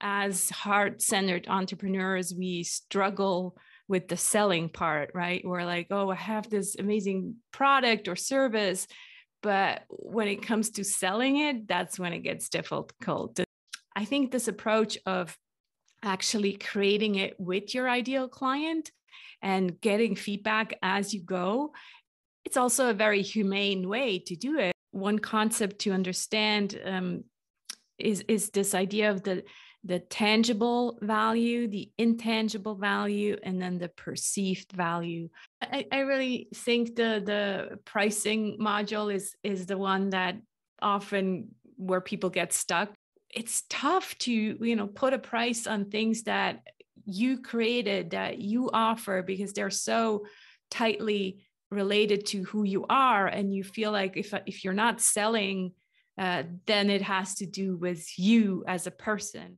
as heart centered entrepreneurs, we struggle with the selling part, right? We're like, oh, I have this amazing product or service. But when it comes to selling it, that's when it gets difficult. I think this approach of actually creating it with your ideal client and getting feedback as you go, it's also a very humane way to do it. One concept to understand um, is, is this idea of the the tangible value, the intangible value, and then the perceived value. I, I really think the the pricing module is is the one that often where people get stuck. It's tough to you know put a price on things that you created that you offer because they're so tightly related to who you are and you feel like if if you're not selling uh, then it has to do with you as a person